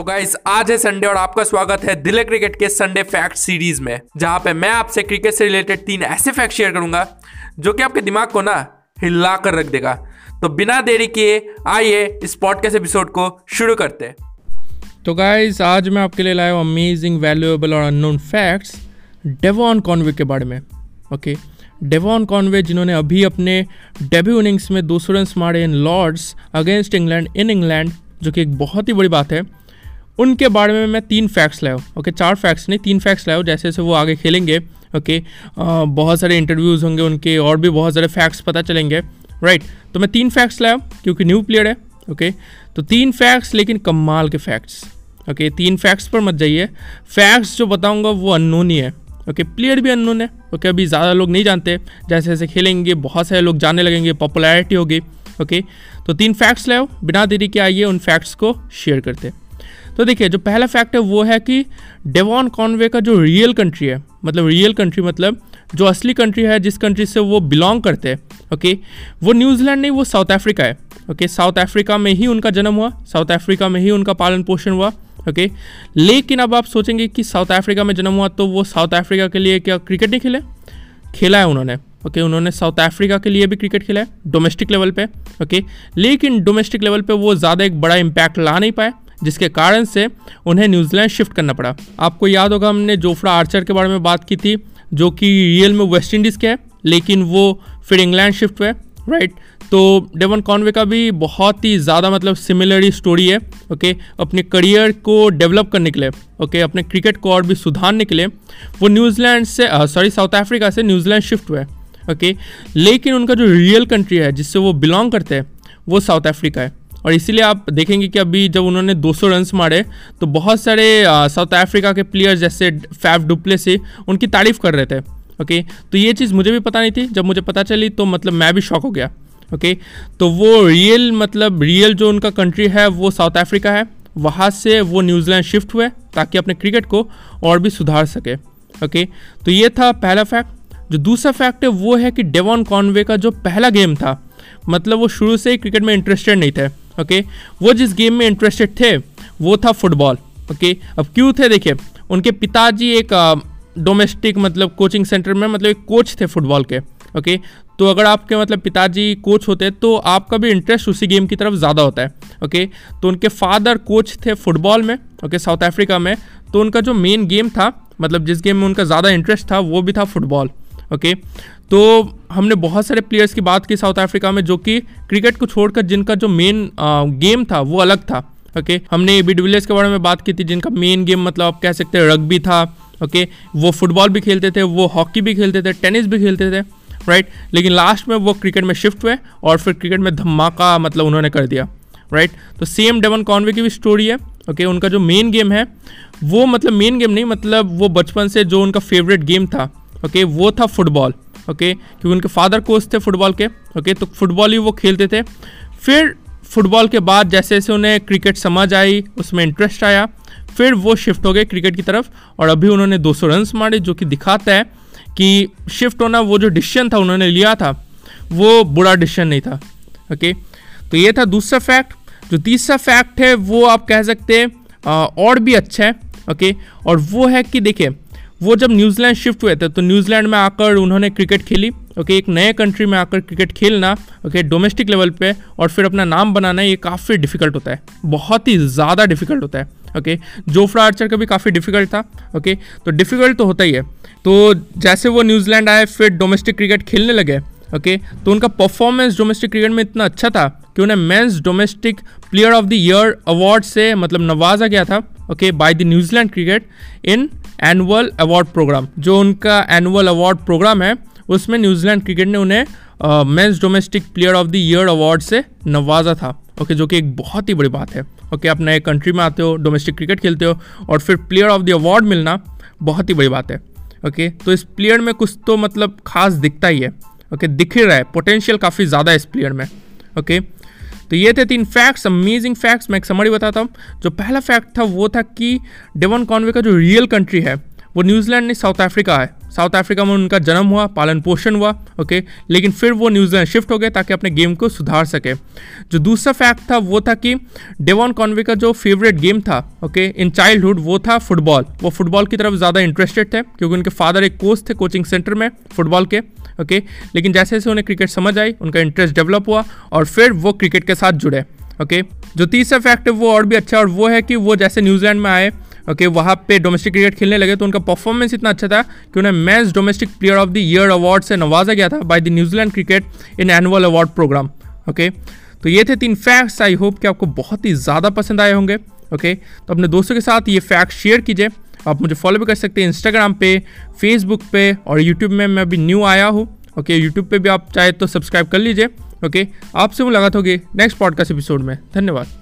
तो गाइस आज है संडे और आपका स्वागत है दिल्ली क्रिकेट के संडे फैक्ट सीरीज़ में, जहाँ पे मैं आपसे क्रिकेट से रिलेटेड तीन ऐसे फैक्ट शेयर करूँगा, जो कि आपके दिमाग को ना हिला कर रख देगा। तो बिना देरी किए, आइए इस पॉडकास्ट एपिसोड को शुरू करते हैं। तो गाइस आज मैं आपके लिए लाया हूँ अमेजिंग वैल्यूएबल और अननोन फैक्ट्स डेवॉन कॉन्वे के बारे में ओके डेवॉन कॉन्वे जिन्होंने अभी अपने डेब्यू इनिंग्स में 200 रन मारे in Lord's against England in England जो कि एक बहुत ही बड़ी बात है। उनके बारे में मैं तीन फैक्ट्स लाया ओके चार फैक्ट्स नहीं तीन फैक्ट्स लाया जैसे जैसे वो आगे खेलेंगे ओके बहुत सारे इंटरव्यूज़ होंगे उनके और भी बहुत सारे फैक्ट्स पता चलेंगे राइट तो मैं तीन फैक्ट्स लाया क्योंकि न्यू प्लेयर है ओके तो तीन फैक्ट्स लेकिन कमाल के फैक्ट्स ओके तीन फैक्ट्स पर मत जाइए। फैक्ट्स जो बताऊँगा वो अननोन ही है ओके प्लेयर भी अननोन है ओके अभी ज़्यादा लोग नहीं जानते जैसे जैसे खेलेंगे बहुत सारे लोग जानने लगेंगे पॉपुलैरिटी होगी ओके okay, तो तीन फैक्ट्स लाओ बिना देरी के आइए उन फैक्ट्स को शेयर करते तो देखिए, जो पहला फैक्ट है वो है कि डेवॉन कॉन्वे का जो रियल कंट्री है मतलब रियल कंट्री मतलब जो असली कंट्री है, जिस कंट्री से वो बिलोंग करते हैं ओके वो न्यूजीलैंड नहीं, वो साउथ अफ्रीका है ओके साउथ अफ्रीका में ही उनका जन्म हुआ साउथ अफ्रीका में ही उनका पालन पोषण हुआ ओके लेकिन अब आप सोचेंगे कि साउथ अफ्रीका में जन्म हुआ तो वो साउथ अफ्रीका के लिए क्या क्रिकेट नहीं खेले? खेला है उन्होंने ओके उन्होंने साउथ अफ्रीका के लिए भी क्रिकेट खेला है डोमेस्टिक लेवल पे ओके लेकिन डोमेस्टिक लेवल पे वो ज़्यादा एक बड़ा इम्पैक्ट ला नहीं पाए। जिसके कारण से उन्हें न्यूजीलैंड शिफ्ट करना पड़ा। आपको याद होगा, हमने जोफ्रा आर्चर के बारे में बात की थी, जो कि रियल में वेस्ट इंडीज़ के है, लेकिन वो फिर इंग्लैंड शिफ्ट हुए राइट तो डेवन कॉन्वे का भी बहुत ही ज़्यादा मतलब सिमिलर स्टोरी है ओके अपने करियर को डेवलप करने के लिए ओके अपने क्रिकेट को और भी सुधारने के लिए, वो न्यूजीलैंड से सॉरी साउथ अफ्रीका से न्यूजीलैंड शिफ्ट हुए ओके लेकिन उनका जो रियल कंट्री है, जिससे वो बिलोंग करते हैं, वो साउथ अफ्रीका है। और इसीलिए आप देखेंगे कि अभी जब उन्होंने 200 रन मारे तो बहुत सारे साउथ अफ्रीका के प्लेयर्स जैसे फैफ डुप्ले से उनकी तारीफ़ कर रहे थे ओके तो ये चीज़ मुझे भी पता नहीं थी। जब मुझे पता चली तो मतलब मैं भी शॉक हो गया ओके तो वो रियल मतलब रियल जो उनका कंट्री है, वो साउथ अफ्रीका है। वहाँ से वो न्यूजीलैंड शिफ्ट हुए, ताकि अपने क्रिकेट को और भी सुधार सके ओके तो ये था पहला फैक्ट जो दूसरा फैक्ट है, वो है कि डेवॉन कॉनवे का जो पहला गेम था मतलब वो शुरू से ही क्रिकेट में इंटरेस्टेड नहीं थे। ओके? वो जिस गेम में इंटरेस्टेड थे, वो था फुटबॉल ओके? अब क्यों थे देखिए, उनके पिताजी एक डोमेस्टिक मतलब कोचिंग सेंटर में मतलब एक कोच थे फुटबॉल के, ओके? तो अगर आपके मतलब पिताजी कोच होते तो आपका भी इंटरेस्ट उसी गेम की तरफ़ ज़्यादा होता है, ओके? तो उनके फादर कोच थे फुटबॉल में, ओके, साउथ अफ्रीका में तो उनका जो मेन गेम था मतलब जिस गेम में उनका ज़्यादा इंटरेस्ट था, वो भी था फुटबॉल ओके तो हमने बहुत सारे प्लेयर्स की बात की साउथ अफ्रीका में, जो कि क्रिकेट को छोड़कर जिनका जो मेन गेम था, वो अलग था ओके? हमने ए बी के बारे में बात की थी, जिनका मेन गेम मतलब आप कह सकते हैं रग्बी था ओके? वो फुटबॉल भी खेलते थे, वो हॉकी भी खेलते थे टेनिस भी खेलते थे राइट? लेकिन लास्ट में वो क्रिकेट में शिफ्ट हुए और फिर क्रिकेट में धमाका मतलब उन्होंने कर दिया राइट right? तो सेम डेवन कॉन्वे की भी स्टोरी है ओके okay? उनका जो मेन गेम है, वो मतलब मेन गेम नहीं मतलब वो बचपन से जो उनका फेवरेट गेम था ओके वो था फुटबॉल ओके क्योंकि उनके फादर कोच थे फुटबॉल के ओके तो फुटबॉल ही वो खेलते थे। फिर फुटबॉल के बाद जैसे जैसे उन्हें क्रिकेट समझ आई, उसमें इंटरेस्ट आया, फिर वो शिफ्ट हो गए क्रिकेट की तरफ़। और अभी उन्होंने 200 रन मारे, जो कि दिखाता है कि शिफ्ट होना, वो जो डिसीज़न था उन्होंने लिया था, वो बुरा डिसीज़न नहीं था ओके तो ये था दूसरा फैक्ट जो तीसरा फैक्ट है, वो आप कह सकते हैं और भी अच्छा है ओके और वो है कि देखिए वो जब न्यूजीलैंड शिफ्ट हुए थे तो न्यूजीलैंड में आकर उन्होंने क्रिकेट खेली ओके एक नए कंट्री में आकर क्रिकेट खेलना ओके डोमेस्टिक लेवल पे, और फिर अपना नाम बनाना, ये काफ़ी डिफ़िकल्ट होता है। बहुत ही ज़्यादा डिफ़िकल्ट होता है ओके जोफ्रा आर्चर का भी काफ़ी डिफ़िकल्ट था ओके तो डिफ़िकल्ट तो होता ही है। तो जैसे वो न्यूजीलैंड आए, फिर डोमेस्टिक क्रिकेट खेलने लगे ओके तो उनका परफॉर्मेंस डोमेस्टिक क्रिकेट में इतना अच्छा था कि उन्हें men's domestic player of the year award से मतलब नवाजा गया था okay by the New Zealand cricket in annual award program जो उनका एनुअल अवार्ड प्रोग्राम है उसमें न्यूजीलैंड क्रिकेट ने उन्हें men's domestic player of the year award से नवाजा था ओके okay, जो कि एक बहुत ही बड़ी बात है ओके okay, आप नए कंट्री में आते हो डोमेस्टिक क्रिकेट खेलते हो और फिर प्लेयर ऑफ़ द अवार्ड मिलना बहुत ही बड़ी बात है ओके okay, तो इस प्लेयर में कुछ तो मतलब खास दिखता ही है। ओके दिख रहा है। पोटेंशियल काफ़ी ज़्यादा है इस प्लेयर में। ओके तो ये थे तीन फैक्ट्स अमेजिंग फैक्ट्स मैं एक समरी बताता हूँ। जो पहला फैक्ट था वो था कि डेवन कॉन्वे का जो रियल कंट्री है वो न्यूजीलैंड नहीं, साउथ अफ्रीका है। साउथ अफ्रीका में उनका जन्म हुआ, पालन पोषण हुआ, ओके? लेकिन फिर वो न्यूजीलैंड शिफ्ट हो गए ताकि अपने गेम को सुधार सके। जो दूसरा फैक्ट था वो था कि डेवॉन कॉन्वे का जो फेवरेट गेम था, ओके, इन चाइल्डहुड, वो था फुटबॉल। वो फुटबॉल की तरफ़ ज़्यादा इंटरेस्टेड थे, क्योंकि उनके फादर एक कोच थे कोचिंग सेंटर में फुटबॉल के, ओके? लेकिन जैसे जैसे उन्हें क्रिकेट समझ आई, उनका इंटरेस्ट डेवलप हुआ और फिर वो क्रिकेट के साथ जुड़े, ओके? जो तीसरा फैक्ट है वो और भी अच्छा और वो है कि वो जैसे न्यूजीलैंड में आए ओके वहाँ पे डोमेस्टिक क्रिकेट खेलने लगे तो उनका परफॉर्मेंस इतना अच्छा था कि उन्हें match domestic player of the year award से नवाजा गया था by the New Zealand cricket in annual award program okay तो ये थे तीन फैक्ट्स आई होप कि आपको बहुत ही ज़्यादा पसंद आए होंगे। ओके तो अपने दोस्तों के साथ ये फैक्ट शेयर कीजिए। आप मुझे फॉलो भी कर सकते हैं इंस्टाग्राम पे फेसबुक पे और यूट्यूब में मैं अभी न्यू आया हूँ। ओके यूट्यूब पे भी आप चाहे तो सब्सक्राइब कर लीजिए। ओके आपसे मुलाकात होगी नेक्स्ट पॉडकास्ट एपिसोड में। धन्यवाद।